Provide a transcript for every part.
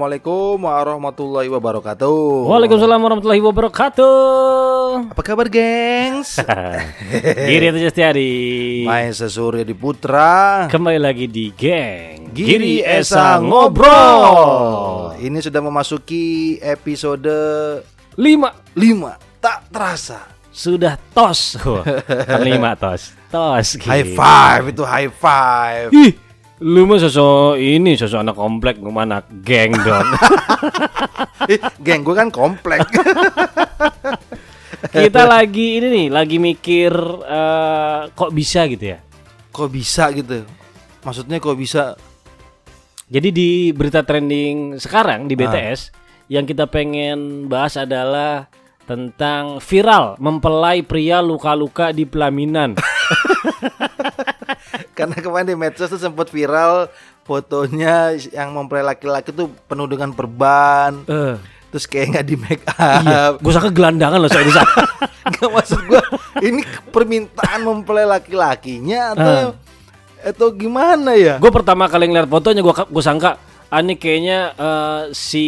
Assalamualaikum warahmatullahi wabarakatuh. Waalaikumsalam warahmatullahi wabarakatuh. Apa kabar, gengs? Giri Atu Justiadi. Main Surya di Putra. Kembali lagi di Geng Giri Esa Ngobrol. Ini sudah memasuki episode 5 5 Tak terasa. sudah tos. Kan lima tos. Tos. High Giri. five itu high five. Ih, lu mah sosok ini sosok anak komplek mana geng dong. Geng gue kan komplek. Kita lagi ini nih, lagi mikir eh, kok bisa gitu ya. kok bisa gitu? Maksudnya kok bisa? Jadi di berita trending sekarang di BTS yang kita pengen bahas adalah tentang viral mempelai pria luka-luka di pelaminan. Karena kemarin di medsos tuh sempat viral fotonya yang mempelai laki-laki tuh penuh dengan perban. Eh, Terus kayak nggak di make iya, up. gue sangka gelandangan loh saya di sana. Nggak maksud gua ini permintaan mempelai laki-lakinya atau atau gimana ya? gue pertama kali ngeliat fotonya gue gue sangka ah, ini kayaknya eh, si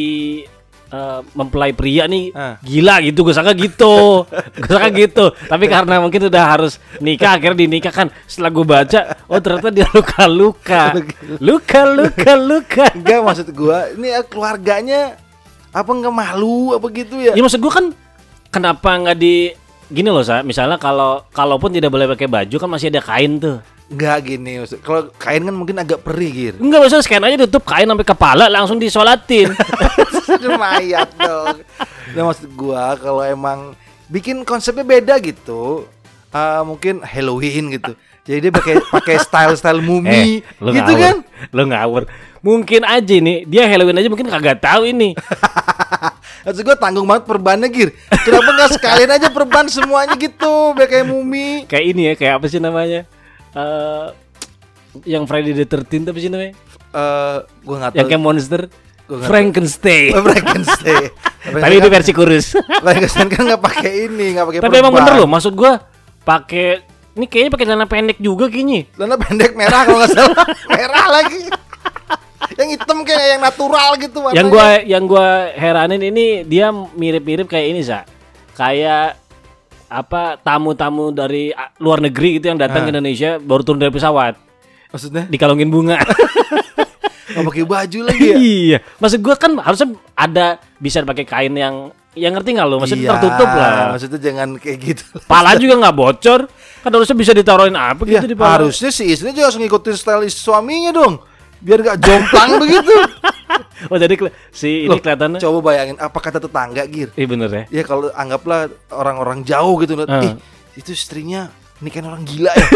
eh, mempelai pria nih Ah. gila gitu gue sangka gitu. Gue sangka gitu. Tapi karena mungkin udah harus nikah akhirnya dinikah kan setelah gue baca oh ternyata dia luka luka luka luka. Luka Enggak maksud gua ini ya keluarganya apa nggak malu apa gitu ya? ya maksud gue kan kenapa nggak di gini loh sa. Misalnya kalau kalaupun tidak boleh pakai baju kan masih ada kain tuh Enggak gini. Kalau kain kan mungkin agak perih gitu. Enggak maksudnya scan aja tutup kain sampai kepala langsung disolatin. Mayat dong. Nah maksud gua kalau emang bikin konsepnya beda gitu, ah, mungkin Halloween gitu. Jadi dia pakai pakai style-style mumi, lu gitu ngawur. kan? Lu ngawur. Mungkin aja nih, dia Halloween aja mungkin kagak tahu ini. Maksud gua tanggung banget perbannya gir. Kenapa nggak sekalian aja perban semuanya gitu, biar kayak mumi? kayak ini ya, kayak apa sih namanya? Eh yang Friday the 13th apa sih namanya? Eh, gua nggak Yang tahu. kayak monster Frankenstein. Oh, Frankenstein. Tapi itu versi kurus. Frankenstein kan nggak pakai ini, nggak pakai. Tapi emang bener loh, maksud gua pakai ini kayaknya pakai celana pendek juga kayaknya. Celana pendek merah kalau nggak salah, merah lagi. yang hitam kayak yang natural gitu. Yang gua yang gua heranin ini dia mirip-mirip kayak ini, Sa. Kayak apa tamu-tamu dari ah, luar negeri gitu yang datang Ah. ke Indonesia baru turun dari pesawat maksudnya dikalungin bunga. nggak pakai baju lagi ya? iya, maksud gua kan harusnya ada bisa pakai kain yang yang ngerti nggak lo? Maksudnya Iya, tertutup lah. Maksudnya jangan kayak gitu. Pala juga nggak bocor. Kan harusnya bisa ditaruhin apa Ya, gitu di pala. harusnya si istri juga harus ngikutin style suaminya dong. Biar gak jomplang begitu. Oh jadi si ini Loh, kelihatannya. Coba bayangin apa kata tetangga Gir. Iya bener ya. Ya kalau anggaplah orang-orang jauh gitu Ah. Ih, itu istrinya nikahin orang gila ya.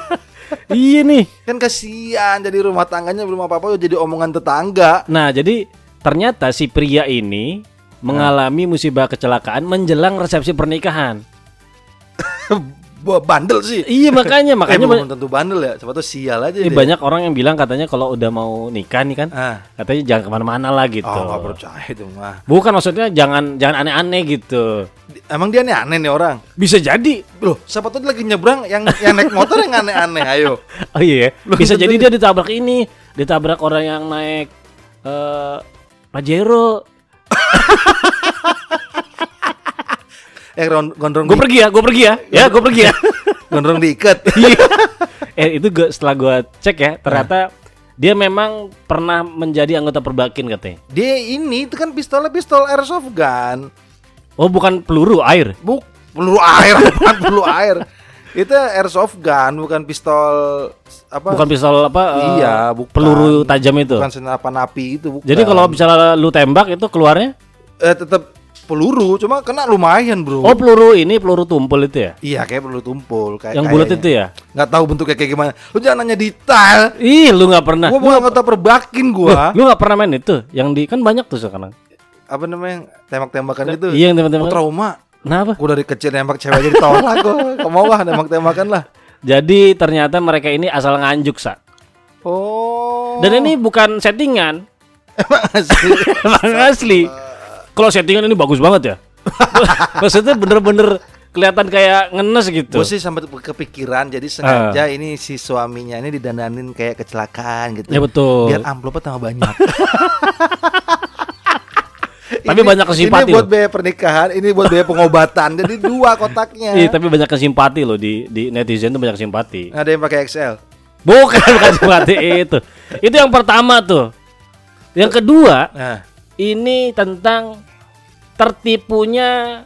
iya nih. kan kasihan jadi rumah tangganya belum apa-apa jadi omongan tetangga. Nah jadi ternyata si pria ini mengalami musibah kecelakaan menjelang resepsi pernikahan. Wah, bandel sih. Iya makanya eh, makanya belum tentu bandel ya. Siapa tuh sial aja Ini dia. banyak orang yang bilang katanya kalau udah mau nikah nih kan, Ah. katanya jangan ke mana-mana lah gitu. Oh, nggak percaya itu mah. Bukan maksudnya jangan jangan aneh-aneh gitu. Emang dia aneh-aneh nih orang. Bisa jadi. Loh, siapa tuh lagi nyebrang yang yang naik motor yang aneh-aneh, ayo. Oh iya, ya. Belum bisa jadi dia ditabrak ini, ditabrak orang yang naik eh Pajero. Eh ron- gondrong Gue pergi ya, gue pergi ya, ya gue pergi ya. gondrong diikat. Iya. eh itu gue setelah gue cek ya, ternyata dia memang pernah menjadi anggota perbakin katanya. dia ini itu kan pistolnya pistol airsoft gun. Oh bukan peluru air. Buk peluru air, bukan peluru air. Itu airsoft gun, bukan pistol apa? Bukan pistol apa? eh, Iya, bukan. Peluru tajam itu. Bukan senapan api itu, bukan. Jadi kalau misalnya lu tembak itu keluarnya? eh tetap peluru, cuma kena lumayan, Bro. Oh peluru ini peluru tumpul itu ya? Iya, kayak peluru tumpul kayak Yang bulat itu ya? Nggak tahu bentuknya kayak gimana. Lu jangan nanya detail. Ih lu nggak pernah. Gua bukan anggota perbakin gua. Lu nggak pernah main itu? Yang di kan banyak tuh sekarang. apa namanya? Tembak-tembakan itu. Iya yang teman-teman. Gua trauma. Kenapa? Gua dari kecil nembak cewek aja ditolak gua. Gak mau lah nembak-tembakan lah. Jadi ternyata mereka ini asal nganjuk sa. Oh. Dan ini bukan settingan, emang asli. emang asli. Kalau settingan ini bagus banget ya. Maksudnya bener-bener kelihatan kayak ngenes gitu. Gue sih sampai kepikiran jadi sengaja ini si suaminya ini didandanin kayak kecelakaan gitu. Ya betul. Biar amplopnya tambah banyak. Tapi banyak yang simpati Ini buat biaya pernikahan, ini buat biaya pengobatan. jadi dua kotaknya. Iya, tapi banyak yang simpati loh di di netizen tuh banyak simpati. Ada yang pakai XL. Bukan bukan simpati itu. Itu yang pertama tuh. Yang kedua, Nah, ini tentang tertipunya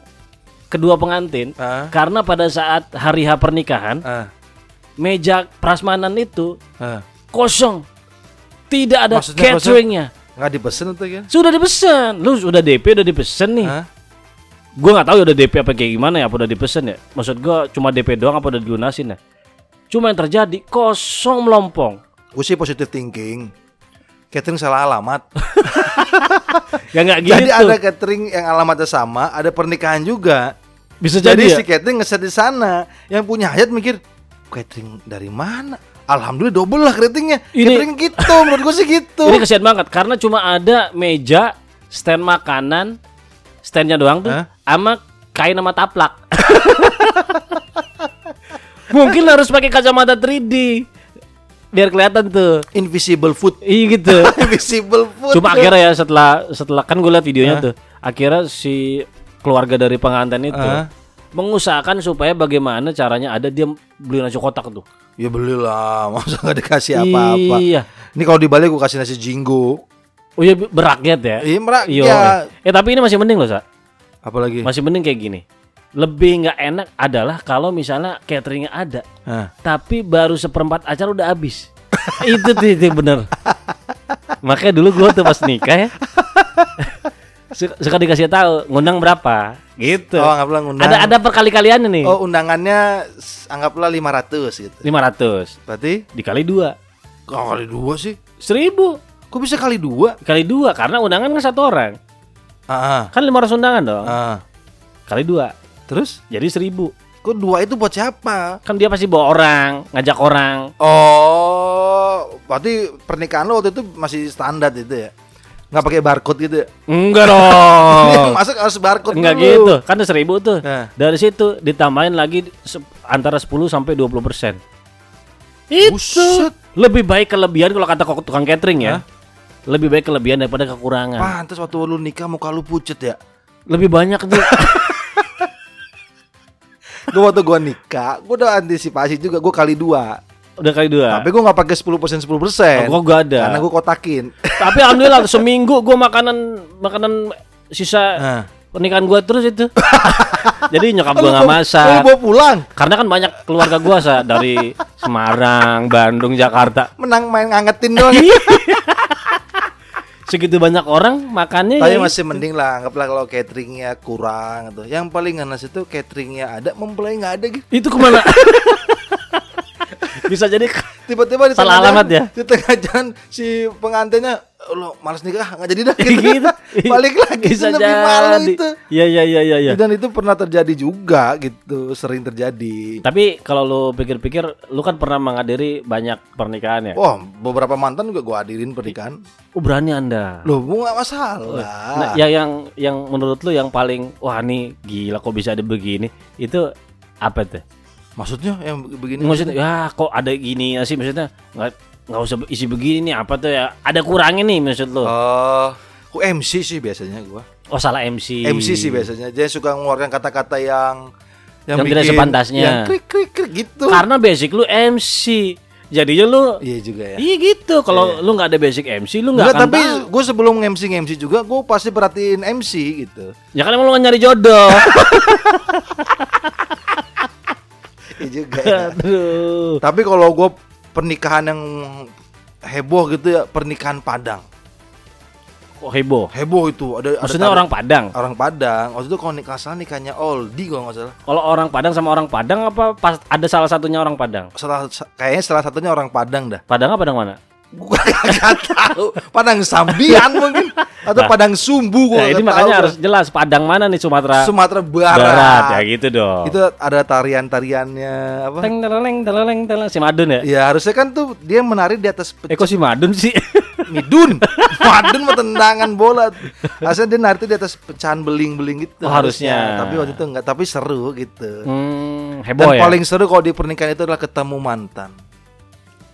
kedua pengantin ah, karena pada saat hari H pernikahan ah, meja prasmanan itu ah. kosong. Tidak ada Maksudnya cateringnya. Nggak dipesen tuh kan? Sudah dipesan. Lu sudah DP udah dipesan nih. Hah? Gue nggak tahu ya udah DP apa kayak gimana ya, apa udah dipesan ya. Maksud gua cuma DP doang apa udah dilunasin ya. Cuma yang terjadi kosong melompong. Gue sih positive thinking. Catering salah alamat. Ya nggak gitu. Jadi ada catering yang alamatnya sama, ada pernikahan juga. Bisa Jadi, jadi, si ya. catering ngeset di sana. Yang punya hayat mikir, catering dari mana? Alhamdulillah double lah cateringnya. Ini- Catering gitu, menurut gue sih gitu. Ini kesian banget karena cuma ada meja, stand makanan, standnya doang tuh, Hah? sama kain sama taplak. Mungkin harus pakai kacamata 3D biar kelihatan tuh. Invisible food. Iya gitu. Invisible food. Cuma akhirnya ya setelah setelah kan gue liat videonya tuh, akhirnya si keluarga dari pengantin itu Hah? mengusahakan supaya bagaimana caranya ada dia beli nasi kotak tuh. Ya belilah, masa nggak dikasih apa-apa. Iya. Ini kalau dibalik gue kasih nasi jinggo. Oh iya berakyat ya. Iya. Iya. Ya. Eh tapi ini masih mending loh, Sa. Apalagi? Masih mending kayak gini. Lebih nggak enak adalah kalau misalnya cateringnya ada, Hah. tapi baru seperempat acara udah habis. itu tuh itu bener. Makanya dulu gua tuh pas nikah ya, suka, dikasih tahu ngundang berapa, gitu. Oh, anggaplah ngundang. ada ada perkali-kaliannya nih. Oh, undangannya anggaplah 500 gitu. 500 Berarti dikali dua, kok kali dua sih? seribu Kok bisa kali dua? kali dua karena undangan kan satu orang, Ah, kan 500 undangan dong, ah. kali dua, Terus? jadi seribu. Kok dua itu buat siapa? Kan dia pasti bawa orang, ngajak orang. Oh, berarti pernikahan lo waktu itu masih standar itu ya? Nggak pakai barcode gitu ya? Enggak dong. Masuk harus barcode Enggak dulu. gitu, kan ada seribu tuh. Nah. Dari situ ditambahin lagi antara 10 sampai 20 persen. Itu Buset. lebih baik kelebihan kalau kata kok- tukang catering ya. Lebih baik kelebihan daripada kekurangan. Pantes waktu lu nikah muka lu pucet ya? Lebih banyak tuh. Gue waktu gua nikah, gua udah antisipasi juga, gua kali dua. Udah kali dua. Tapi gua nggak pakai 10% 10%. Oh, gua ada. Karena gua kotakin. Tapi alhamdulillah seminggu gua makanan makanan sisa Nah. pernikahan gua terus itu. Jadi nyokap gua nggak masak. Lu bawa pulang. Karena kan banyak keluarga gua sa dari Semarang, Bandung, Jakarta. Menang main ngangetin doang. Segitu banyak orang makannya Tapi ya masih itu. mending lah, anggaplah kalau cateringnya kurang gitu. Yang paling nganas itu cateringnya ada, mempelai nggak ada gitu. Itu ke mana? Bisa jadi Tiba-tiba di Salah alamat jalan- ya? Di tengah jalan si pengantinnya, lo malas nikah nggak jadi dah. gitu. Gitu. Balik lagi Bisa lebih malu itu. Iya iya iya iya. iya. Dan itu pernah terjadi juga gitu, sering terjadi. Tapi kalau lu pikir-pikir, lu kan pernah menghadiri banyak pernikahan ya. Wah, beberapa mantan juga gua hadirin pernikahan. Oh, berani anda. Loh, gua nggak masalah. Nah, ya yang yang menurut lu yang paling wah nih gila kok bisa ada begini itu apa tuh? Maksudnya yang begini? Maksudnya ya kok ada gini sih maksudnya nggak nggak usah isi begini nih apa tuh ya ada kurangnya nih maksud lu? Oh, aku MC sih biasanya gua. Oh salah MC. MC sih biasanya. Dia suka mengeluarkan kata-kata yang Yang tidak sepantasnya. Yang krik krik krik gitu. Karena basic lu MC. Jadinya lu Iya juga ya. Iya gitu. Kalau lu nggak ada basic MC lu nggak Enggak, akan tapi gue sebelum MC MC juga gue pasti perhatiin MC gitu. Ya kan emang lu nyari jodoh. Iya juga. ya. Aduh. tapi kalau gue pernikahan yang heboh gitu ya pernikahan Padang. Kok heboh? Heboh itu ada Maksudnya ada orang Padang. orang Padang. Waktu itu kalau nikah salah nikahnya Oldie kalau nggak salah. Kalau orang Padang sama orang Padang apa pas ada salah satunya orang Padang? Salah kayaknya salah satunya orang Padang dah. Padang apa Padang mana? Gue gak tahu. Padang Sambian mungkin atau Nah. Padang Sumbu gue Nah, ini makanya harus jelas Padang mana nih Sumatera Sumatera Barat. Barat ya gitu dong. Itu ada tarian-tariannya apa? Teng teleleng teleleng teleleng si Madun ya? Ya harusnya kan tuh dia menari di atas Eh kok si Madun sih? midun madun mah tendangan bola asal dia narik tuh di atas pecahan beling-beling gitu Oh, harusnya. tapi waktu itu enggak tapi seru gitu Hmm, dan heboh ya. paling seru kalau di pernikahan itu adalah ketemu mantan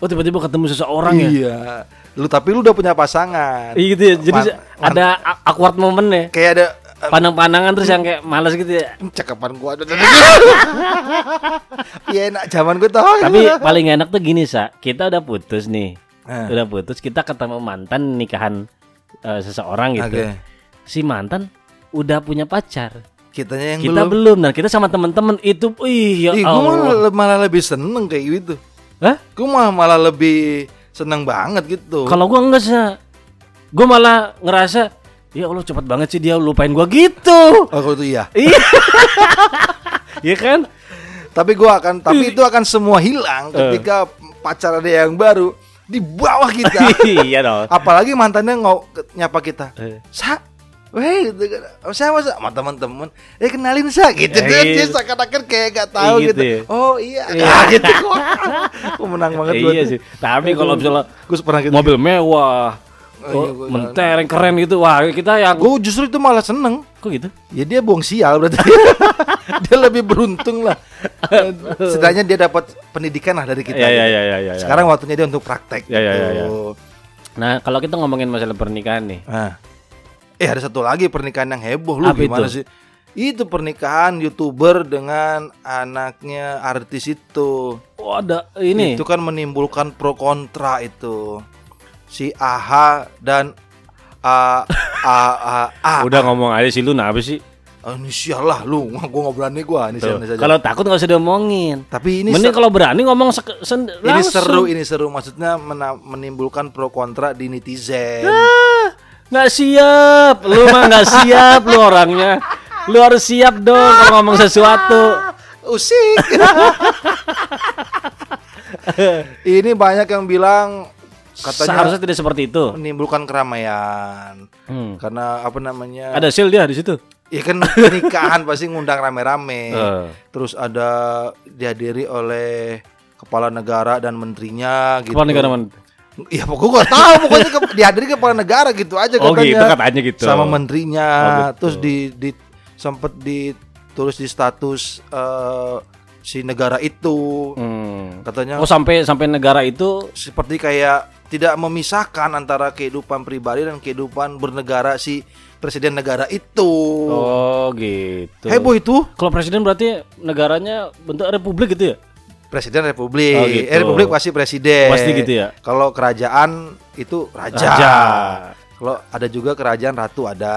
Oh tiba-tiba ketemu seseorang ya. iya lu tapi lu udah punya pasangan Iya gitu ya. Jadi Man- ada a- awkward moment ya. kayak ada Pandang-pandangan terus yang kayak malas gitu ya. "Hmm, cakapan gua ada Iya enak zaman gue tau Tapi paling enak tuh gini sa, kita udah putus nih, Eh. udah putus, kita ketemu mantan nikahan eh, seseorang gitu. Oke. Si mantan udah punya pacar, kitanya yang kita belum belum. Dan kita sama temen-temen itu, ih ya Ih, gue Allah. malah, malah lebih seneng kayak gitu Hah? Gue malah, malah lebih seneng banget gitu Kalau gua enggak sa, gua malah ngerasa, ya Allah cepet banget sih dia lupain gua gitu. Oh kalau itu iya Iya, Iya kan? Tapi gua akan Tapi itu akan semua hilang Ketika pacar ada yang baru Di bawah kita iya dong. Apalagi mantannya ngau nyapa kita Eh. Sa Weh, gitu kan. Oh, siapa sa? Sama teman-teman. Eh kenalin sa gitu. Ya, Dia, dia gitu. seakan-akan kayak gak tahu Iya, gitu. gitu ya. Oh iya. Iya. Ah, gitu. Gue menang banget gua iya sih. Tapi kalau misalnya gue pernah gitu. mobil mewah, Oh, iya, mentereng keren gitu, wah kita yang Gue justru itu malah seneng. kok gitu? Ya dia buang sial berarti. dia lebih beruntung lah. Setidaknya dia dapat pendidikan lah dari kita. Iya iya gitu. iya iya. iya. Sekarang waktunya dia untuk praktek. Ya, ya, ya, ya. gitu. Nah kalau kita ngomongin masalah pernikahan nih, Nah. Eh ada satu lagi pernikahan yang heboh lu Apa gimana itu? sih? Itu pernikahan youtuber dengan anaknya artis itu. oh ada ini. Itu kan menimbulkan pro kontra itu. Si AHA dan A A A, A. Udah ngomong aja sih lu nah apa sih? Ah, inisial lah lu. Gua nggak berani inisial saja. Kalau takut nggak usah diomongin. Tapi ini Mending kalau berani ngomong sen- ini langsung. seru, ini seru. Maksudnya menimbulkan pro kontra di netizen. Ah, nggak siap, lu mah nggak siap lu orangnya. Lu harus siap dong kalau ngomong sesuatu. Usik. ini banyak yang bilang katanya Seharusnya tidak seperti itu. menimbulkan keramaian Hmm. karena apa namanya? Ada seal dia di situ. Iya kan pernikahan pasti ngundang rame-rame. Eh. Terus ada dihadiri oleh kepala negara dan menterinya gitu. Kepala negara mana? Iya pokoknya gak tahu pokoknya ke, dihadiri kepala negara gitu aja Oh katanya. gitu katanya gitu. Sama menterinya. Oh, betul. Terus di, di sempat ditulis di status eh, si negara itu. Hmm. Katanya Oh sampai sampai negara itu seperti kayak tidak memisahkan antara kehidupan pribadi dan kehidupan bernegara si presiden negara itu. Oh gitu. Heboh itu Kalau presiden berarti negaranya bentuk republik gitu ya? Presiden republik. Oh, gitu. Eh republik pasti presiden. Pasti gitu ya? Kalau kerajaan itu raja. Raja. Kalau ada juga kerajaan ratu ada.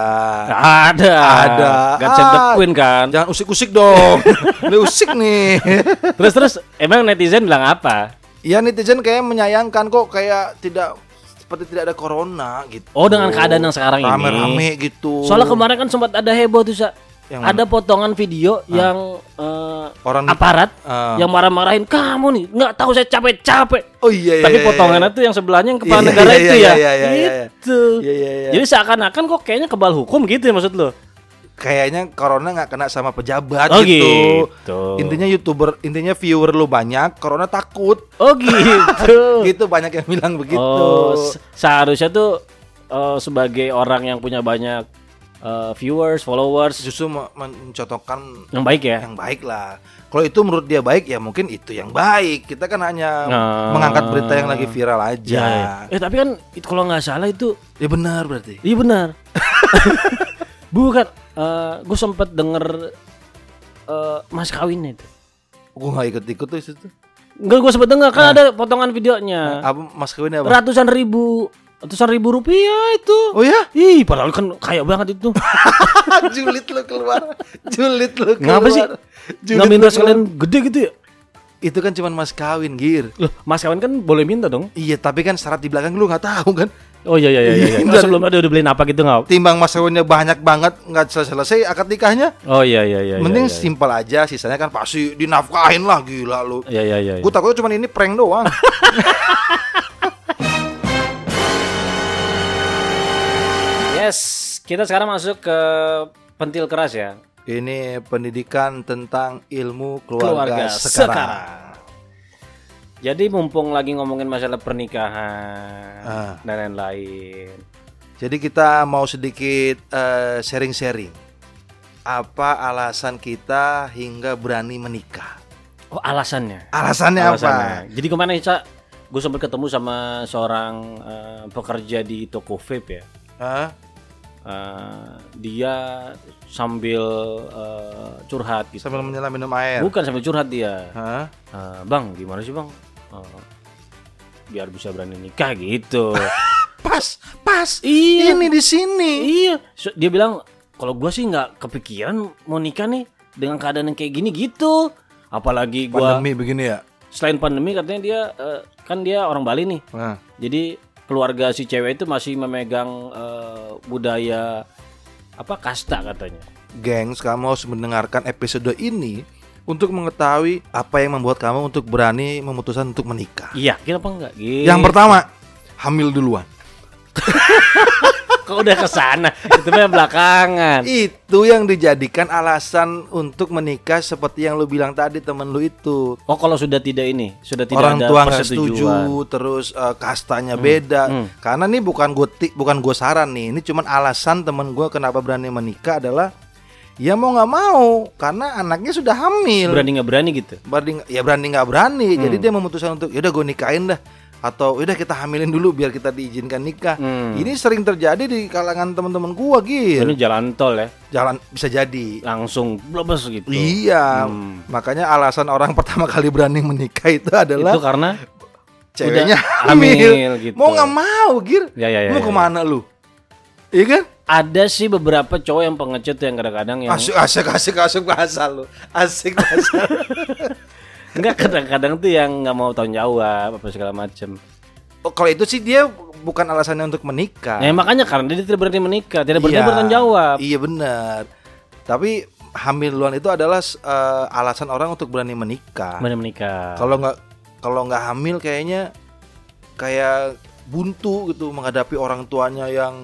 Ada. Ada. Save the Ah. queen kan. Jangan usik-usik dong. Ini usik nih. terus terus emang netizen bilang apa? ya netizen kayak menyayangkan kok kayak tidak seperti tidak ada corona gitu. Oh dengan keadaan yang sekarang ini. rame-rame gitu. Soalnya kemarin kan sempat ada heboh tuh sa. Yang mana? Ada potongan video yang eh, Orang- aparat Ah. yang marah-marahin kamu nih nggak tahu saya capek-capek. Oh iya iya. Tapi iya, potongannya iya. tuh yang sebelahnya yang kepala Iya, negara iya, itu iya, ya. iya, iya, iya. Itu. Iya iya iya. Jadi seakan-akan kok kayaknya kebal hukum gitu ya maksud lo? kayaknya corona nggak kena sama pejabat Oh, gitu. gitu. Intinya youtuber, intinya viewer lu banyak, corona takut. Oh gitu. gitu banyak yang bilang begitu. Oh, se- seharusnya tuh eh, sebagai orang yang punya banyak eh, viewers, followers Justru me- mencontohkan yang baik ya. yang baik lah. Kalau itu menurut dia baik ya mungkin itu yang baik. Kita kan hanya Ah. mengangkat berita yang lagi viral aja. Ya, ya. Eh tapi kan itu kalau nggak salah itu Ya benar berarti. iya benar. Bukan, eh gue sempet denger eh mas kawinnya itu. Gue nggak ikut-ikut tuh itu. Enggak gue sempet denger kan ada potongan videonya. Apa mas kawinnya apa? Ratusan ribu, ratusan ribu rupiah itu. Oh ya? Ih, padahal kan kaya banget itu. Julid lu keluar. Julid lu keluar. Ngapa sih? Nggak minta sekalian gede gitu ya? Itu kan cuma mas kawin, Gir. Loh, mas kawin kan boleh minta dong. Iya, tapi kan syarat di belakang lu nggak tahu kan. Oh iya iya iya iya. Iya, Oh, sebelum ada udah beliin apa gitu nggak? Timbang mas kawinnya banyak banget, nggak selesai akad nikahnya. Oh iya iya iya. Mending iya, iya. simpel aja, sisanya kan pasti dinafkahin lah gila lu. Iya iya iya. Gue takutnya cuma ini prank doang. Yes, kita sekarang masuk ke pentil keras ya. ini pendidikan tentang ilmu keluarga, Keluarga sekarang. sekarang. Jadi mumpung lagi ngomongin masalah pernikahan Ah. dan lain-lain. Jadi kita mau sedikit eh, sharing-sharing. Apa alasan kita hingga berani menikah? Oh alasannya. Alasannya, Alasannya. Jadi ke mana Ica? Gue sempat ketemu sama seorang eh, pekerja di toko vape ya. apa? Eh, dia sambil eh, curhat gitu. Sambil menyelam minum air. Bukan sambil curhat dia. Hah? Eh, bang, gimana sih bang? Eh, biar bisa berani nikah gitu. Pas, pas. iya. Ini di sini. Iya, So, dia bilang kalau gua sih nggak kepikiran mau nikah nih dengan keadaan yang kayak gini gitu. Apalagi gua Pandemi begini ya. selain pandemi katanya dia eh, kan dia orang Bali nih. Nah, Jadi keluarga si cewek itu masih memegang eh, budaya apa kasta katanya. gengs, kamu harus mendengarkan episode ini untuk mengetahui apa yang membuat kamu untuk berani memutuskan untuk menikah. Iya, kenapa enggak? Gitu. Yang pertama, hamil duluan. Kok udah ke sana? itu mah belakangan. Itu yang dijadikan alasan untuk menikah seperti yang lu bilang tadi temen lu itu. Oh, kalau sudah tidak ini, sudah tidak Orang ada tua nggak setuju, terus eh, kastanya beda. hmm. Karena nih bukan gue bukan gue saran nih, ini cuman alasan temen gue kenapa berani menikah adalah ya mau nggak mau karena anaknya sudah hamil. Berani nggak berani gitu. berani ya berani nggak berani jadi Hmm. dia memutuskan untuk yaudah gue nikahin dah atau yaudah kita hamilin dulu biar kita diizinkan nikah Hmm. ini sering terjadi di kalangan teman-teman gua gil Ini jalan tol ya, jalan bisa jadi langsung blebes gitu. iya Hmm. makanya alasan orang pertama kali berani menikah itu adalah Itu karena ceweknya udah hamil, hamil gitu. mau nggak mau gil ya ya ya. mau ya. ke mana lu iya kan Ada sih beberapa cowok yang pengecut yang kadang-kadang yang asik asik asik asik bahasa lu asik bahasa enggak kadang-kadang tuh yang nggak mau tanggung jawab apa segala macem. Oh, kalau itu sih dia bukan alasannya untuk menikah Nah, makanya karena dia tidak berani menikah, tidak berani Iya, bertanggung jawab. Iya benar. Tapi hamil duluan itu adalah eh, alasan orang untuk berani menikah. Berani menikah. Kalau nggak kalau nggak hamil kayaknya kayak buntu gitu menghadapi orang tuanya yang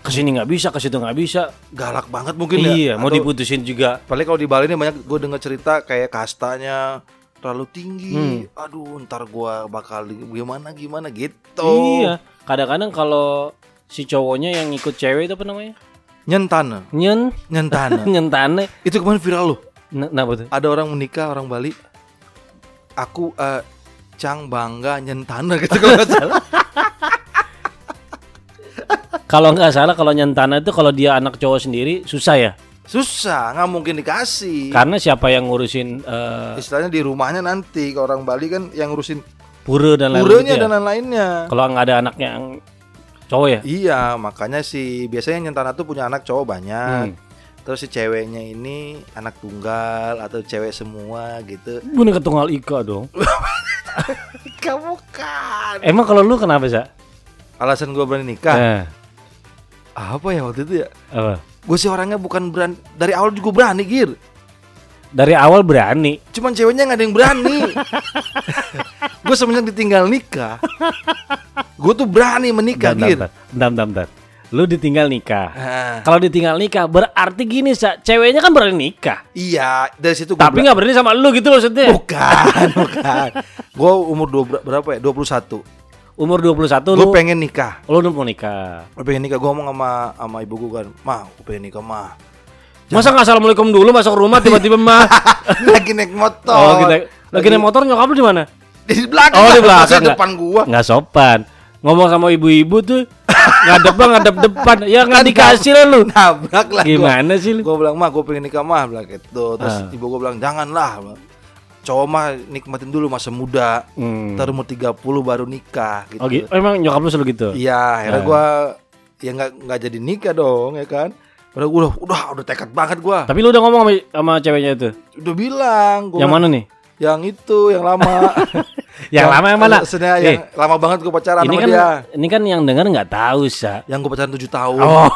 Ke sini nggak bisa, ke situ nggak bisa. galak banget mungkin ya. iya, mau Atau- diputusin juga. Apalagi kalau di Bali ini banyak gue denger cerita kayak kastanya terlalu tinggi. Hmm. Aduh, ntar gua bakal gimana gimana gitu. Iya, kadang-kadang kalau si cowoknya yang ikut cewek itu apa namanya? Nyentana, Nyen, nyentana. nyentane. itu kemarin viral loh. Nah, Kenapa tuh? ada orang menikah orang Bali aku eh, Cang bangga nyentana gitu kalau nggak salah Kalau nggak salah kalau nyentana itu kalau dia anak cowok sendiri susah ya. Susah nggak mungkin dikasih Karena siapa yang ngurusin eh, istilahnya di rumahnya nanti ke orang Bali kan yang ngurusin pura dan lain-lain puranya gitu ya? dan lain-lainnya Kalau nggak ada anaknya yang cowok ya. iya makanya sih biasanya nyentana tuh punya anak cowok banyak Hmm. terus si ceweknya ini anak tunggal atau cewek semua gitu Bukan ketunggal ika dong. kamu kan Emang kalau lu kenapa sih? alasan gue berani nikah Eh, apa ya waktu itu ya apa? Gue sih orangnya bukan berani dari awal juga berani gir Dari awal berani. Cuman ceweknya nggak ada yang berani. gue semenjak ditinggal nikah, gue tuh berani menikah, Bentar, Gir. bentar, bentar, bentar. Lu ditinggal nikah. Ah, Kalau ditinggal nikah berarti gini, Sa. Ceweknya kan berani nikah. iya, dari situ gue Tapi nggak berani sama lu gitu maksudnya. bukan, bukan. Gue umur dua, berapa ya? 21 Umur 21 Gue lu pengen nikah. lu udah mau nikah. Gue pengen nikah. Gue ngomong sama sama ibu gue kan, mah, gue pengen nikah mah. Masa nggak assalamualaikum dulu masuk rumah tiba-tiba mah. Lagi naik motor. oh, kita lagi naik motor nyokap lu di mana? di belakang. Oh, di lah, masa belakang, depan gue. Nggak sopan. Ngomong sama ibu-ibu tuh ngadep bang ngadep depan. Ya nggak dikasih lah lu. Nabrak lah. gua. Gimana sih lu? Gue bilang mah gue pengen nikah mah bilang gitu. Terus Ah. ibu gue bilang janganlah. Cowok mah nikmatin dulu masa muda. Hmm. Ntar umur 30 baru nikah gitu. Oh gitu. Emang nyokap lu selalu gitu? Iya, akhirnya Ah. gua ya nggak nggak jadi nikah dong ya kan. Padahal gua udah udah udah tekad banget gua. Tapi lu udah ngomong sama, sama ceweknya itu? Udah bilang gua yang mana nih? Yang itu yang lama. Yang lama yang mana? Eh, yang lama banget gua pacaran ini sama kan dia. ini kan yang dengar nggak tahu sa. Yang gua pacaran 7 tahun. Oh,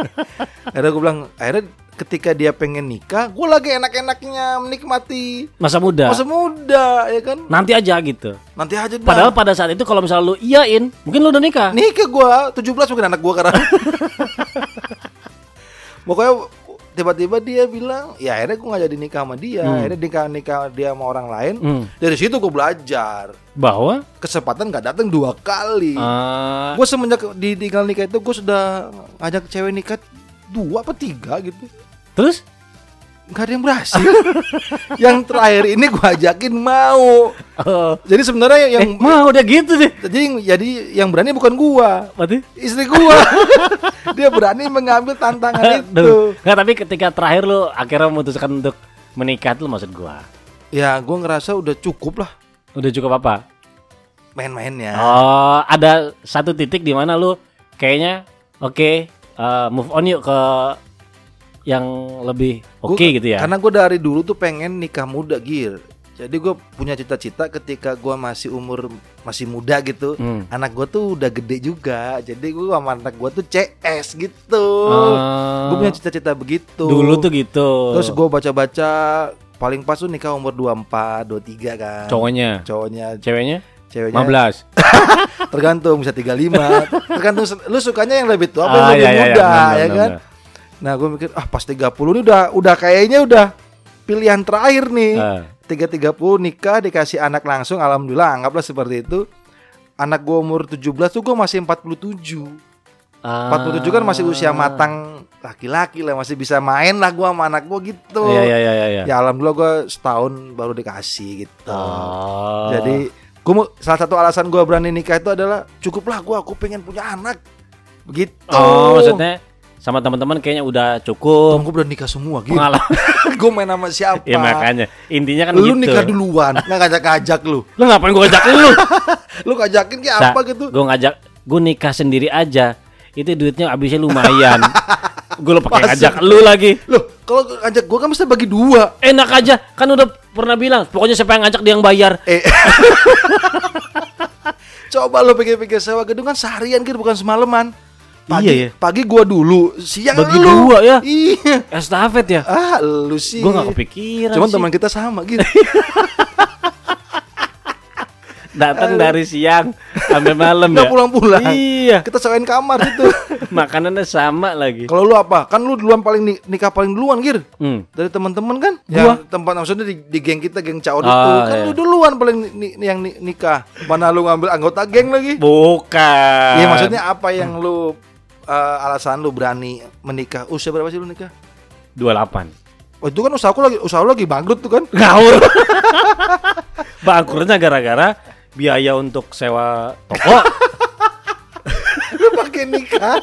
Akhirnya gua bilang, akhirnya ketika dia pengen nikah, gua lagi enak-enaknya menikmati masa muda. masa muda ya kan. Nanti aja gitu. Nanti aja dah. Padahal pada saat itu kalau misalnya lu iyain, mungkin lu udah nikah. nikah gua 17 mungkin anak gua sekarang. Pokoknya tiba-tiba dia bilang ya akhirnya gue nggak jadi nikah sama dia Hmm. akhirnya nikah nikah dia sama orang lain Hmm. dari situ gue belajar Bahwa kesempatan nggak datang dua kali eh, gue semenjak di tinggal nikah itu gue sudah ngajak cewek nikah dua apa tiga gitu terus? Nggak ada yang berhasil. Yang terakhir ini gue ajakin mau. Oh, jadi sebenarnya eh, yang mau udah gitu deh. jadi jadi yang berani bukan gua. Berarti? Istri gua. Dia berani mengambil tantangan itu. Aduh. Nggak, tapi ketika terakhir lu akhirnya memutuskan untuk menikah itu maksud gua. ya gua ngerasa udah cukup lah. Udah cukup apa? main-mainnya. Oh, ada satu titik di mana lu kayaknya oke eh, move on yuk ke yang lebih oke Gua- gitu ya. karena gua dari dulu tuh pengen nikah muda gir jadi gue punya cita-cita ketika gua masih umur masih muda gitu Hmm. anak gua tuh udah gede juga. Jadi gua sama anak gua tuh CS gitu. Oh, gue punya cita-cita begitu. Dulu tuh gitu. terus gua baca-baca paling pas tuh nikah umur 24 23 kan. Cowoknya, cowoknya. Ceweknya? Ceweknya. 15. tergantung bisa 35 tergantung lu sukanya yang lebih tua apa Ah, yang lebih iya, iya, muda benar, ya kan. Nah gue mikir ah pas 30 ini udah udah kayaknya udah pilihan terakhir nih Ah. tiga tiga puluh nikah dikasih anak langsung alhamdulillah anggaplah seperti itu anak gue umur 17 tuh gue masih 47 Ah. 47 kan masih usia matang laki-laki lah masih bisa main lah gue sama anak gue gitu Iya iya iya iya. iya. ya alhamdulillah gue setahun baru dikasih gitu Oh. jadi gue salah satu alasan gue berani nikah itu adalah cukuplah gue aku pengen punya anak begitu Oh, maksudnya sama teman-teman kayaknya udah cukup gue udah nikah semua gitu pengalaman. gue main sama siapa ya makanya intinya kan lu gitu. nikah duluan nggak ngajak-ngajak lu Lu ngapain gua ajak lu? lu ngajakin kayak apa gitu Gue ngajak gue nikah sendiri aja. Itu duitnya habisnya lumayan. gue lo pakai ngajak lu lagi. Loh, kalau ngajak gue kan mesti bagi dua. Enak aja, kan udah pernah bilang. Pokoknya siapa yang ngajak dia yang bayar. Eh. Coba lo pikir-pikir sewa gedung kan seharian gitu bukan semalaman. Pagi, Iya ya. Pagi gua dulu, siang Bagi lu. dua ya? Iya. Estafet ya. Ah, lu sih. Gue gak kepikiran. Cuman teman kita sama gitu. datang dari siang sampai malam ya. pulang-pulang. Iya. Kita sewain kamar gitu. Makanannya sama lagi. Kalau lu apa? Kan lu duluan paling ni- nikah paling duluan, Gir. Hmm. Dari teman-teman kan? Gua? Yang tempat maksudnya di, di geng kita, geng Caur itu. Ah, Kan iya. lu duluan paling ni- ni- yang ni- nikah. Mana lu ngambil anggota geng lagi? Bukan. Iya maksudnya apa yang lu eh, alasan lu berani menikah? Usia berapa sih lu nikah? 28. Oh itu kan usahaku lagi usaha lu lagi bangkrut tuh kan? Ngawur. Bangkrutnya gara-gara biaya untuk sewa toko. lu pakai nikah.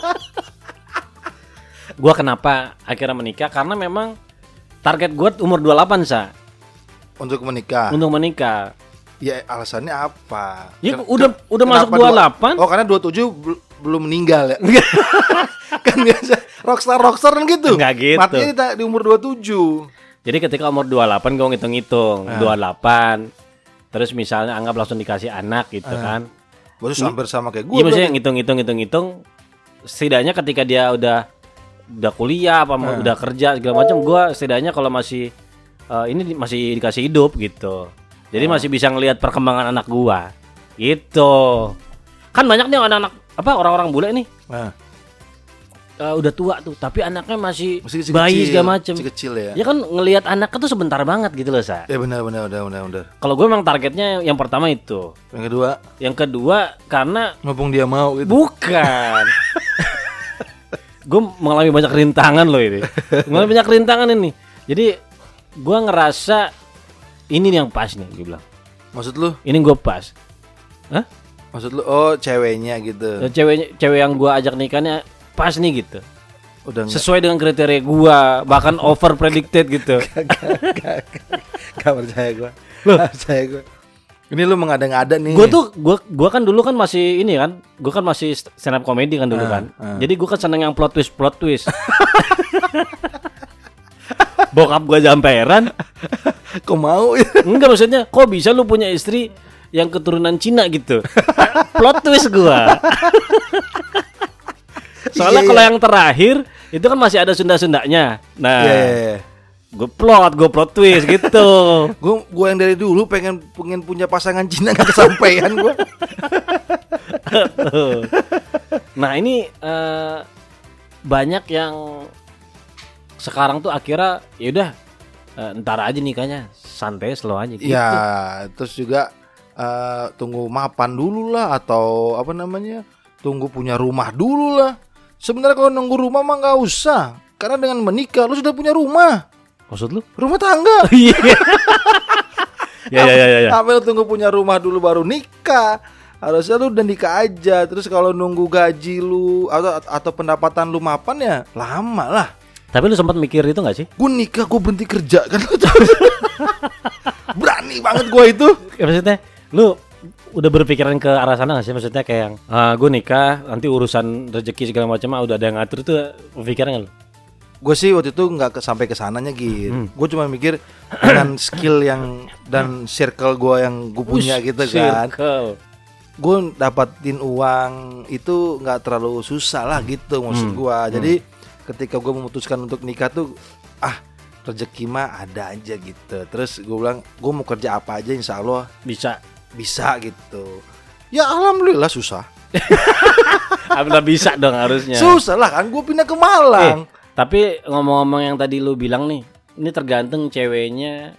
gua kenapa akhirnya menikah? Karena memang target gua umur 28 sa Untuk menikah. untuk menikah. Ya alasannya apa? Ya Ken- udah udah masuk kenapa 28. dua- Oh karena 27 bel- belum meninggal ya. kan biasa rockstar rockstar kan gitu. Nggak gitu. Matinya di, di umur 27. Jadi ketika umur 28 gua ngitung-ngitung, Ah. 28. Terus misalnya anggap langsung dikasih anak gitu Ah. kan. Baru hampir sama kayak gue. Iya maksudnya ngitung-ngitung ngitung-ngitung setidaknya ketika dia udah udah kuliah apa Ah. udah kerja segala macam gua setidaknya kalau masih eh, ini di- masih dikasih hidup gitu. Jadi masih bisa ngelihat perkembangan anak gua. Gitu. Kan banyak nih anak-anak apa orang-orang bule nih Nah, eh, udah tua tuh tapi anaknya masih, masih kecil, bayi segala macam. Masih kecil ya. Ya kan ngelihat anaknya tuh sebentar banget gitu loh, Sa. Ya benar benar benar benar benar. Kalau gue memang targetnya yang pertama itu. Yang kedua, Yang kedua karena mumpung dia mau gitu. Bukan. gue mengalami banyak rintangan loh ini. Mengalami banyak rintangan ini. Jadi gue ngerasa ini yang pas nih, gue bilang. Maksud lu? Ini gue pas. Hah? Maksud lu oh ceweknya gitu. Dan cewek cewek yang gue ajak nikahnya pas nih gitu. Udah enggak Sesuai dengan kriteria gue, bahkan over predicted gitu. Gak percaya gue Gak percaya gue Ini lu mengada-ngada nih Gue tuh gue gua kan dulu kan masih ini kan, gue kan masih stand up comedy kan dulu Ah, kan. ah. Jadi gue kan seneng yang plot twist plot twist. Bokap gue jamperan, Kok mau Enggak maksudnya kok bisa lu punya istri yang keturunan Cina gitu. Plot twist gua. Soalnya Iya, kalau iya. yang terakhir itu kan masih ada Sunda-Sundanya. Nah, Iya gue plot, gue plot twist gitu. Gue gue yang dari dulu pengen pengen punya pasangan Cina gak kesampaian gue nah, ini eh, banyak yang sekarang tuh akhirnya ya udah eh, ntar aja nikahnya santai slow aja gitu. Ya, terus juga eh, tunggu mapan dulu lah atau apa namanya? Tunggu punya rumah dulu lah. Sebenarnya kalau nunggu rumah mah nggak usah. Karena dengan menikah lu sudah punya rumah. Maksud lu? Rumah tangga. Iya. ya ya ya ya. ya. Sampai lu tunggu punya rumah dulu baru nikah. Harusnya lu udah nikah aja. Terus kalau nunggu gaji lu atau atau pendapatan lu mapan ya lama lah. Tapi lu sempat mikir itu gak sih? Gue nikah gue berhenti kerja kan. Berani banget gue itu. Ya, maksudnya lu udah berpikiran ke arah sana gak sih? Maksudnya kayak yang gue nikah nanti urusan rezeki segala macam ah, udah ada yang ngatur tuh pikiran gak lu? Gue sih waktu itu nggak ke, sampai ke sananya gitu. Hmm. Gue cuma mikir dengan skill yang dan circle gue yang gue punya Ush, gitu kan. circle. Gue dapatin uang itu nggak terlalu susah lah gitu maksud Hmm. gue. Jadi ketika gue memutuskan untuk nikah tuh ah rezeki mah ada aja gitu. Terus gue bilang gue mau kerja apa aja insya Allah Bisa. Bisa gitu. Ya alhamdulillah susah. Alhamdulillah bisa dong harusnya. Susah lah kan gue pindah ke Malang. Eh, tapi ngomong-ngomong yang tadi lu bilang nih, ini tergantung ceweknya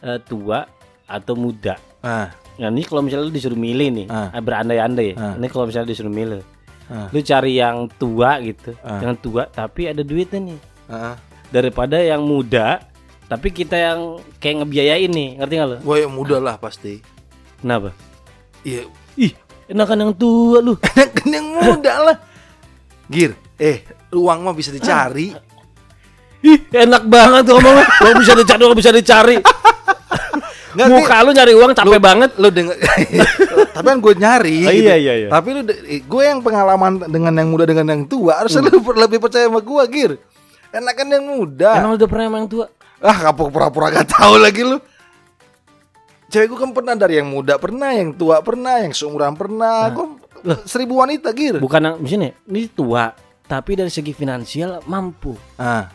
eh, tua atau muda. Nah, Nah ini kalau misalnya lu disuruh milih nih, Ah. eh, berandai-andai. ya. Ah. Ini kalau misalnya disuruh milih, Ah. lu cari yang tua gitu, Ah. yang tua tapi ada duitnya nih, Heeh. daripada yang muda tapi kita yang kayak ngebiayain nih, ngerti gak lu? Gue yang muda lah pasti. Kenapa? Iya, Ih, enakan yang tua lu. enak kan yang muda lah. Gir, eh uang mah bisa dicari. Ih, enak banget tuh ngomongnya. Gak bisa dicari, gak bisa dicari. Nggak, Muka lu nyari uang capek Lu- banget. Lu denger, tapi kan gue nyari. Oh, gitu. iya, iya, iya. Tapi lu, de- gue yang pengalaman dengan yang muda dengan yang tua, harusnya Hmm. lu lebih percaya sama gue, Gir. Enakan yang muda. Emang udah pernah sama yang tua? Ah, kapok pura-pura gak tahu lagi lu. Cewek gue kan pernah dari yang muda pernah, yang tua pernah, yang seumuran pernah. Gue seribu wanita, Gir. Bukan yang misalnya ini tua, tapi dari segi finansial mampu. Ah,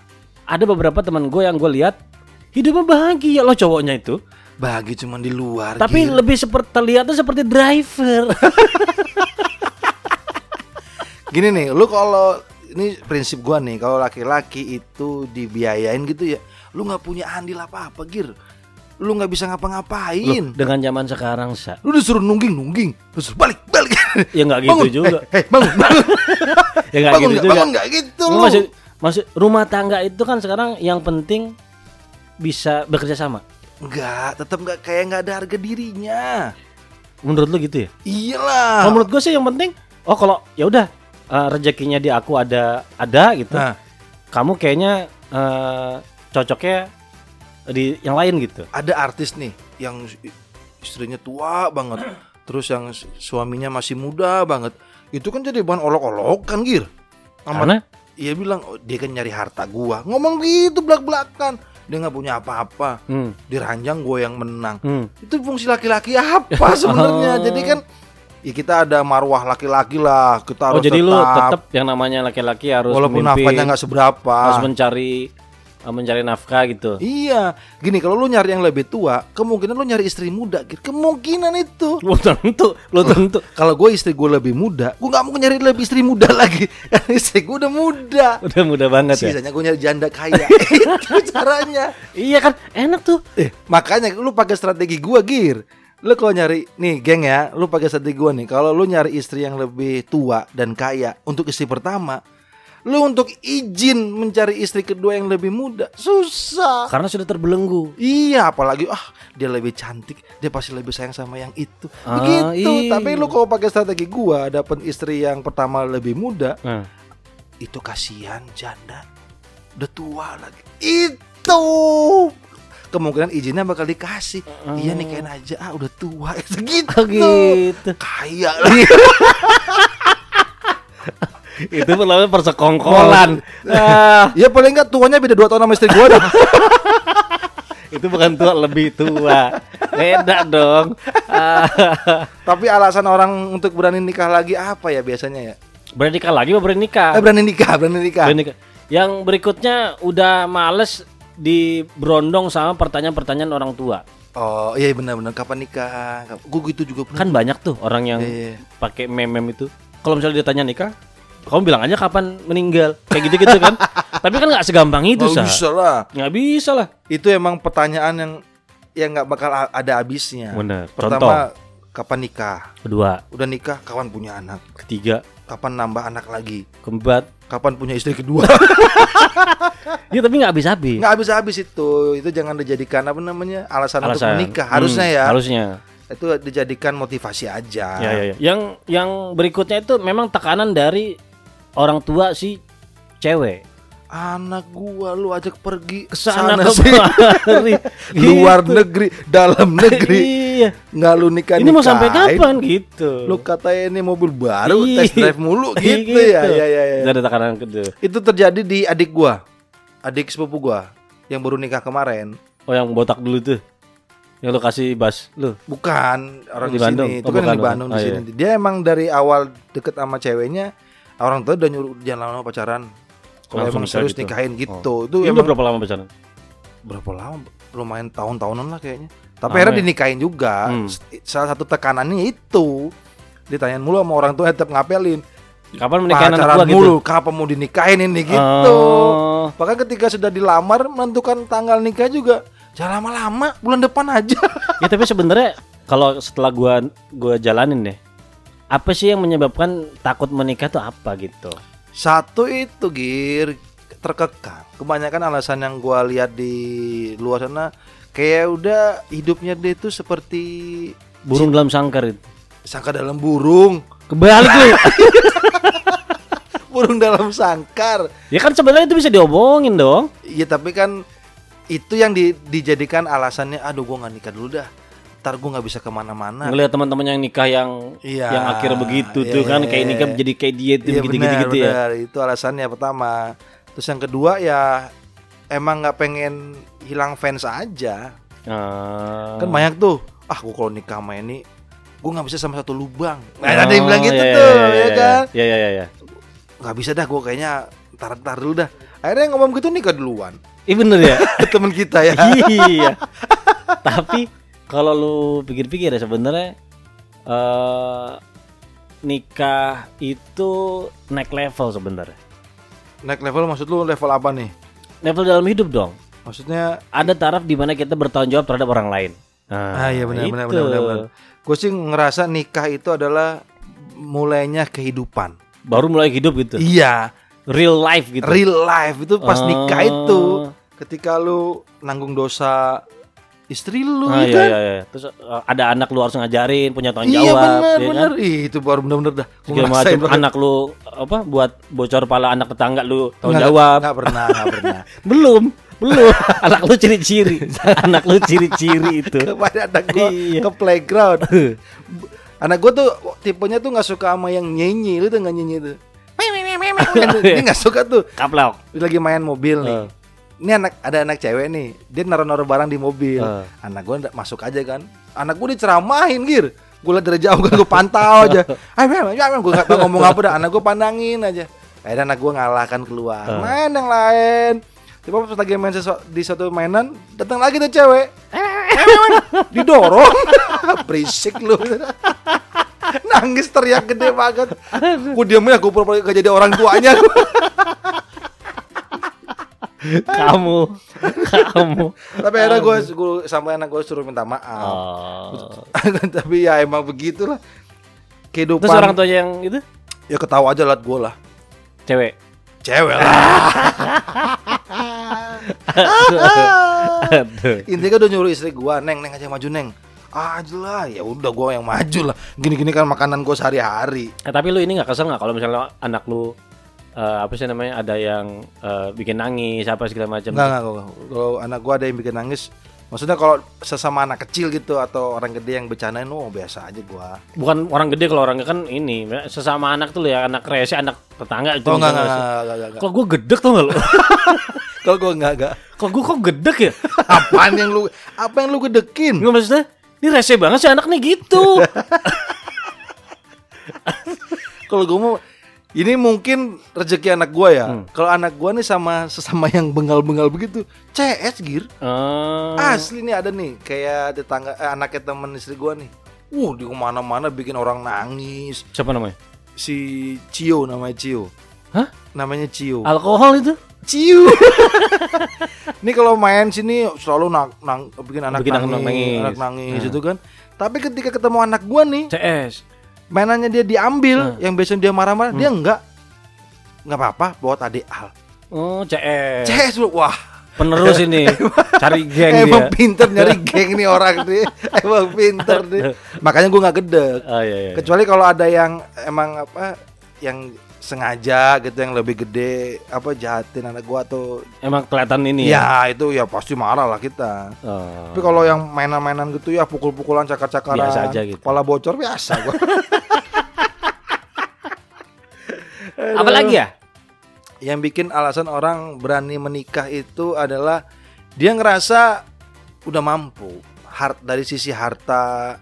Ada beberapa teman gue yang gue lihat hidupnya bahagia loh cowoknya itu. bahagia cuman di luar. Tapi Gir. lebih seperti terlihatnya seperti driver. Gini nih, lu kalau ini prinsip gua nih, kalau laki-laki itu dibiayain gitu ya, lu nggak punya andil apa-apa, Gir. Lu nggak bisa Loh, ngapa-ngapain. dengan zaman sekarang sa, Lu disuruh nungging nungging, terus balik balik. ya nggak gitu Bangun. juga. Eh, eh, bangun, bangun. Ya nggak gitu nggak, juga. bangun nggak gitu. Nggak, lu. Maksud, maksud rumah tangga itu kan sekarang yang penting bisa bekerja sama. Enggak, tetap nggak kayak nggak ada harga dirinya. Menurut lu gitu ya? Iyalah. Kalau menurut gue sih yang penting, oh kalau ya udah eh, rezekinya di aku ada ada gitu. Nah, Kamu kayaknya eh, cocoknya di yang lain gitu. ada artis nih yang istrinya tua banget, terus yang suaminya masih muda banget. Itu kan jadi bahan olok-olokan, Gir. Karena Iya bilang oh, dia kan nyari harta gua. Ngomong gitu belak-belakan. Dia nggak punya apa-apa. hmm, Diranjang gua yang menang. hmm. Itu fungsi laki-laki apa sebenarnya? Oh. Jadi kan ya kita ada marwah laki-laki lah. Kita Oh harus jadi lu tetap, tetap yang namanya laki-laki harus walaupun nafkahnya nggak seberapa. harus mencari mencari nafkah gitu. Iya, gini kalau lu nyari yang lebih tua, kemungkinan lu nyari istri muda, Gir. kemungkinan itu. Lu tentu, lu tentu. Kalau gue istri gue lebih muda, gue nggak mau nyari lebih istri muda lagi. Istri gue udah muda. Udah mudah banget ya. Sisanya gue nyari janda kaya. itu caranya. Iya kan, enak tuh. Eh, makanya lu pakai strategi gua, Gir. Lu kalau nyari nih, geng ya, lu pakai strategi gua nih. Kalau lu nyari istri yang lebih tua dan kaya untuk istri pertama, lu untuk izin mencari istri kedua yang lebih muda susah. Karena sudah terbelenggu. Iya, apalagi ah dia lebih cantik, dia pasti lebih sayang sama yang itu. Ah, Begitu. iya. Tapi lu kalau pakai strategi gua, dapet istri yang pertama lebih muda, Nah, itu kasihan janda udah tua lagi itu kemungkinan izinnya bakal dikasih iya nikahin aja ah udah tua segitu oh gitu. kaya lagi Itu namanya persekongkolan. ah, ya paling enggak tuanya beda dua tahun sama istri gua dah itu bukan tua lebih tua. Beda dong. Ah, tapi alasan orang untuk berani nikah lagi apa ya biasanya ya berani nikah lagi apa berani nikah? eh berani nikah berani nikah Berani nikah. Yang berikutnya udah males diberondong sama pertanyaan-pertanyaan orang tua. oh iya benar-benar kapan nikah gue gitu juga pernah Kan banyak tuh orang yang Iya. pakai meme-meme itu. Kalau misalnya ditanya nikah, kamu bilang aja kapan meninggal. Kayak gitu-gitu kan. Tapi kan nggak segampang itu, Sa. bisa lah. Nggak bisa lah. Itu emang pertanyaan yang yang nggak bakal ada habisnya. Bener. Pertama, kapan nikah? Kedua, Udah nikah, kapan punya anak? ketiga, Kapan nambah anak lagi? keempat. Kapan punya istri kedua? Ya tapi nggak habis-habis. nggak habis-habis itu. Itu jangan dijadikan apa namanya alasan, untuk Alasan. menikah. Harusnya Hmm, ya. Harusnya. Itu dijadikan motivasi aja. Ya, ya, ya. Yang yang berikutnya itu memang tekanan dari orang tua si cewek. Anak gua lu ajak pergi Ke sana sih. kemari. luar Gitu. negeri, dalam negeri. iya. Nggak lu nikah Ini mau sampai kapan gitu? Lu katanya ini mobil baru, Iya. test drive mulu Iya, gitu, ya. Ya ya ya. Ada tekanan kedua. Itu terjadi di adik gua. Adik sepupu gua yang baru nikah kemarin. Oh yang botak dulu tuh. Yang lu kasih bas lu. Bukan orang Di di, Bandung. sini. Oh, Itu kan yang bukan, di Bandung bukan. di Oh, sini. Dia emang dari awal deket sama ceweknya, orang tua udah nyuruh jangan lama pacaran. Kalau emang serius gitu. nikahin gitu. Itu Itu emang berapa lama pacaran? berapa lama? Lumayan tahun-tahunan lah kayaknya. Tapi akhirnya ya? dinikahin juga. Hmm. Salah satu tekanannya itu. Ditanyain mulu sama orang tua tetap ngapelin. Kapan menikahin anak gua gitu? mulu, kapan mau dinikahin ini gitu. Oh. Bahkan ketika sudah dilamar menentukan tanggal nikah juga jangan lama-lama, bulan depan aja. ya tapi sebenarnya kalau setelah gua gua jalanin deh. Apa sih yang menyebabkan takut menikah tuh apa gitu? Satu itu gir terkekang. Kebanyakan alasan yang gua lihat di luar sana kayak udah hidupnya dia itu seperti Burung dalam sangkar itu. sangka dalam burung, Kebalik lu. burung dalam sangkar. ya kan sebenarnya itu bisa diomongin dong. Iya tapi kan itu yang di- dijadikan alasannya, aduh gua nggak nikah dulu dah. Ntar gua nggak bisa ke mana-mana. Ngelihat teman-teman yang nikah yang Iya. yang akhirnya begitu Iya, tuh kan iya, kayak iya. nikah jadi kayak dia tuh Iya gitu-gitu benar, gitu ya. benar. Itu alasannya pertama. Terus yang kedua ya emang nggak pengen hilang fans aja. Ah. Kan banyak tuh. Ah, gua kalau nikah sama ini gua nggak bisa sama satu lubang. Nah, Oh, ada yang bilang gitu iya, tuh, iya, ya iya, kan? Iya iya iya. iya. Nggak bisa dah, gua kayaknya ntar-ntar dulu dah. Akhirnya ngomong gitu nikah duluan. Iya bener ya. Temen kita ya. iya. Tapi kalau lu pikir-pikir ya sebenarnya eh nikah itu naik level sebenarnya. Naik level maksud lu level apa nih? Level dalam hidup dong. Maksudnya Ada taraf di mana kita bertanggung jawab terhadap orang lain. ah iya benar benar benar benar. benar. Gue sih ngerasa nikah itu adalah mulainya kehidupan. Baru mulai hidup gitu. Iya, Real life gitu. real life itu pas nikah Oh. itu ketika lu nanggung dosa istri lu Ah, ya iya, kan? iya, iya. Terus eh, ada anak lu harus ngajarin, punya tanggung Iya jawab, benar ya benar. kan? Ih, itu baru benar-benar dah. Macam anak lu apa buat bocor pala anak tetangga lu tanggung jawab. Nggak pernah, nggak pernah. Belum, belum. anak lu ciri-ciri. anak lu ciri-ciri itu. Kepada anak gua Iya. ke playground. Anak gua tuh tipenya tuh nggak suka sama yang nyanyi, lu tuh nggak nyanyi tuh. Dia nggak suka tuh. Kaplok. Lagi main mobil nih. Eh. Ini anak ada anak cewek nih, dia naruh-naruh barang di mobil. Eh. Anak gue masuk aja kan. Anak gue diceramahin gir. Gue liat dari jauh kan gue pantau aja. Ayo, ayo, ayo, gue gak tau ngomong apa dah. Anak gue pandangin aja. Akhirnya anak gue ngalah kan keluar. Eh. Main yang lain. Tiba pas lagi main sesu- di suatu mainan, datang lagi tuh cewek. Didorong. Berisik lu. Nangis teriak gede banget. Gue diamin aku pura-pura gak jadi orang tuanya. Kamu. Kamu. Tapi akhirnya gue sampai anak gue suruh minta maaf. Oh. Tapi ya emang begitulah kehidupan. Terus orang tuanya yang itu ya ketawa aja liat gue lah. cewek. Cewek lah. Intinya udah nyuruh istri gue, neng neng aja maju neng. Ah lah, ya udah gue yang maju lah. Gini-gini kan makanan gue sehari-hari. Eh, tapi lu ini nggak kesel nggak kalau misalnya anak lu eh, apa sih namanya ada yang eh, bikin nangis apa segala macam. Enggak enggak enggak. Kalau anak gue ada yang bikin nangis, maksudnya kalau sesama anak kecil gitu atau orang gede yang bercandain, oh biasa aja gue. Bukan orang gede kalau orangnya kan ini sesama anak tuh ya anak rese anak tetangga itu. Oh enggak enggak misalnya. enggak enggak. enggak. Kalau gue gedek gak lu? Kalau gue enggak enggak. Kalau gue kok gedek ya? Apaan yang lu apa yang lu gedekin? Nggak maksudnya ini rese banget sih anak nih gitu. Kalau gue mau ini mungkin rezeki anak gua ya. Hmm. Kalau anak gua nih sama sesama yang bengal-bengal begitu, CS gir. Eh, Asli nih ada nih kayak tetangga eh, anaknya temen istri gua nih. Wuh, di ke mana-mana bikin orang nangis. siapa namanya? Si Cio namanya Cio. Hah? Namanya Cio. Alkohol itu? ciu. Ini kalau main sini selalu nang, nang bikin anak Bikin anak nangis, nangis. anak nangis Nah. itu kan. Tapi ketika ketemu anak gua nih, CS. Mainannya dia diambil, Nah. yang biasanya dia marah-marah, dia enggak. Enggak apa-apa, bawa tadi Al. Oh, CS. CS wah, Penerus ini. Cari geng emang dia. pinter nyari geng nih orang nih. Emang pinter nih. Makanya gua nggak gedek. Oh iya iya. Kecuali kalau ada yang emang apa yang sengaja gitu yang lebih gede apa jahatin anak gua atau Emang kelihatan ini ya. ya itu ya pasti marah lah kita. Oh. Tapi kalau yang mainan-mainan gitu ya pukul-pukulan cakar-cakaran Biasa aja gitu. Kepala bocor biasa gua. Apa lagi ya? yang bikin alasan orang berani menikah itu adalah dia ngerasa udah mampu hart dari sisi harta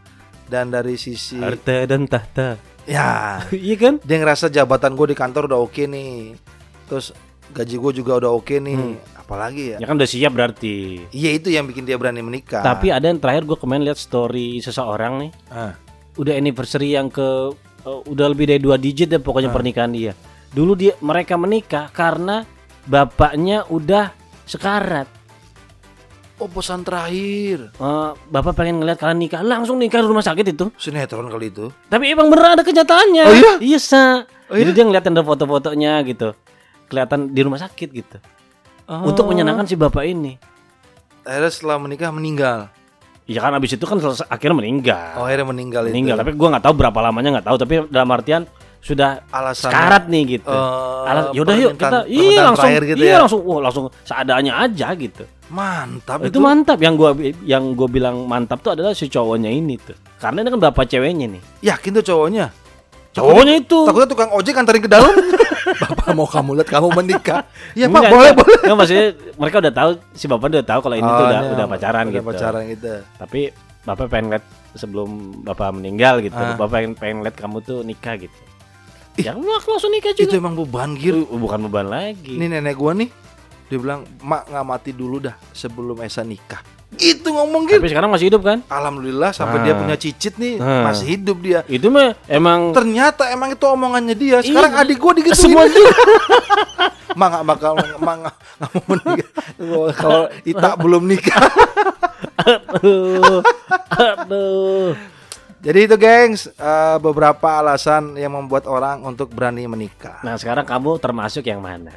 dan dari sisi Harta dan tahta. ya Iya kan? dia ngerasa jabatan gue di kantor udah oke nih terus gaji gue juga udah oke nih Hmm. apalagi ya Ya kan udah siap berarti. iya itu yang bikin dia berani menikah Tapi ada yang terakhir gue kemarin lihat story seseorang nih. Ah. Udah anniversary yang ke eh, udah lebih dari dua digit deh pokoknya pernikahan dia. Dulu dia mereka menikah karena bapaknya udah sekarat. oh pesan terakhir Eh, bapak pengen ngeliat kalian nikah langsung nikah di rumah sakit itu. sinetron kali itu Tapi emang bener ada kenyataannya. Oh iya? Iya sa. Oh Jadi iya? dia ngeliatin ada foto-fotonya gitu. Kelihatan di rumah sakit gitu. Untuk menyenangkan si bapak ini. akhirnya setelah menikah meninggal Ya kan abis itu kan selesai, akhirnya meninggal. oh akhirnya meninggal, meninggal. itu Tapi gua nggak tahu berapa lamanya nggak tahu. Tapi dalam artian sudah alasan sekarat nih gitu. Eh, Alas, yaudah yuk kita iya langsung gitu iya ya? langsung wah langsung seadanya aja gitu. mantap itu mantap yang gua yang gua bilang mantap tuh adalah si cowoknya ini tuh. Karena ini kan bapak ceweknya nih. yakin tuh cowoknya Cowoknya itu. takutnya tukang ojek antarin ke dalam bapak mau kamu lihat kamu menikah ya pak Enggak, boleh enggak. boleh Enggak, maksudnya mereka udah tahu si bapak udah tahu kalau ini tuh Oh, udah ini udah pacaran udah gitu. pacaran gitu Tapi bapak pengen lihat sebelum bapak meninggal gitu. Ah. Bapak pengen pengen lihat kamu tuh nikah gitu. Ya lu langsung nikah itu juga. emang beban gir Uh, bukan beban lagi. ini nenek gua nih dia bilang mak nggak mati dulu dah sebelum Esa nikah gitu ngomong gir Tapi sekarang masih hidup kan? alhamdulillah sampai Ah. dia punya cicit nih Ah. masih hidup dia Itu mah emang ternyata emang itu omongannya dia sekarang Iya. adik gua digituin semua mak nggak bakal mak nggak mau menikah kalau Ita belum nikah aduh. aduh. Jadi itu gengs eh, beberapa alasan yang membuat orang untuk berani menikah Nah, sekarang kamu termasuk yang mana?